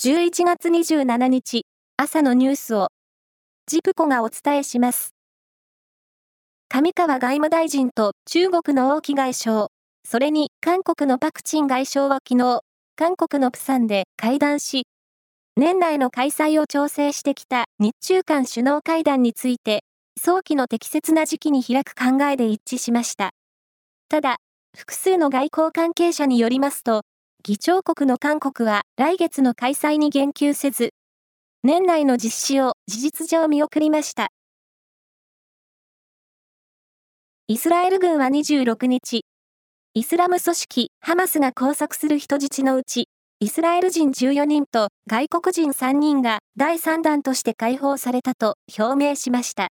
11月27日朝のニュースをジプコがお伝えします。上川外務大臣と中国の王毅外相、それに韓国のパクチン外相は昨日、韓国のプサンで会談し、年内の開催を調整してきた日中間首脳会談について、早期の適切な時期に開く考えで一致しました。ただ、複数の外交関係者によりますと、議長国の韓国は来月の開催に言及せず、年内の実施を事実上見送りました。イスラエル軍は26日、イスラム組織ハマスが拘束する人質のうち、イスラエル人14人と外国人3人が第3弾として解放されたと表明しました。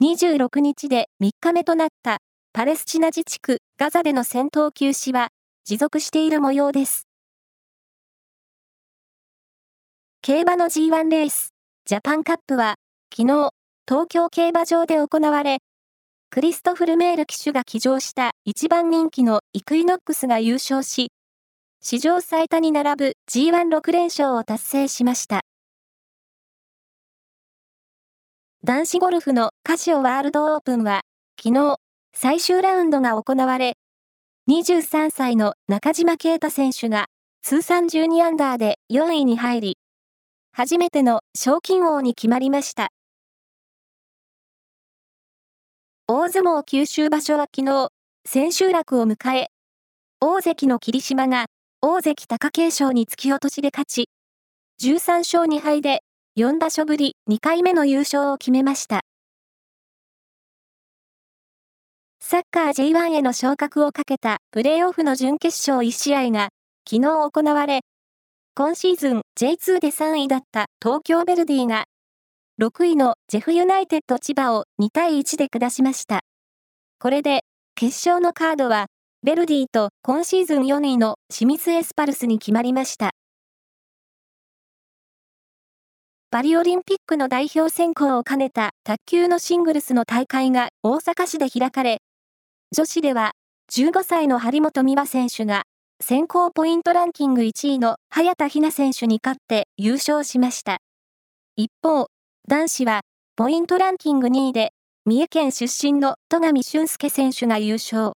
26日で3日目となったパレスチナ自治区ガザでの戦闘休止は持続している模様です。競馬の G1 レース、ジャパンカップは、昨日、東京競馬場で行われ、クリストフル・メール騎手が騎乗した一番人気のイクイノックスが優勝し、史上最多に並ぶ G16 連勝を達成しました。男子ゴルフのカシオワールドオープンは、昨日、最終ラウンドが行われ、23歳の中島啓太選手が通算12アンダーで4位に入り、初めての賞金王に決まりました。大相撲九州場所は昨日、千秋楽を迎え、大関の霧島が大関貴景勝に突き落としで勝ち、13勝2敗で4場所ぶり2回目の優勝を決めました。サッカー J1 への昇格をかけたプレーオフの準決勝1試合が昨日行われ、今シーズン J2 で3位だった東京ヴェルディが6位のジェフユナイテッド千葉を2対1で下しました。これで決勝のカードはヴェルディと今シーズン4位の清水エスパルスに決まりました。パリオリンピックの代表選考を兼ねた卓球のシングルスの大会が大阪市で開かれ、女子では、15歳の張本美和選手が、選考ポイントランキング1位の早田ひな選手に勝って優勝しました。一方、男子は、ポイントランキング2位で、三重県出身の戸上俊介選手が優勝。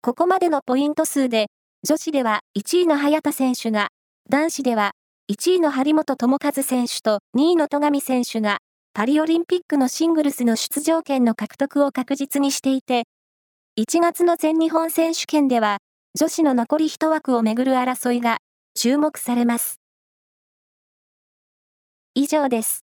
ここまでのポイント数で、女子では1位の早田選手が、男子では1位の張本智和選手と2位の戸上選手が、パリオリンピックのシングルスの出場権の獲得を確実にしていて、1月の全日本選手権では、女子の残り1枠をめぐる争いが注目されます。以上です。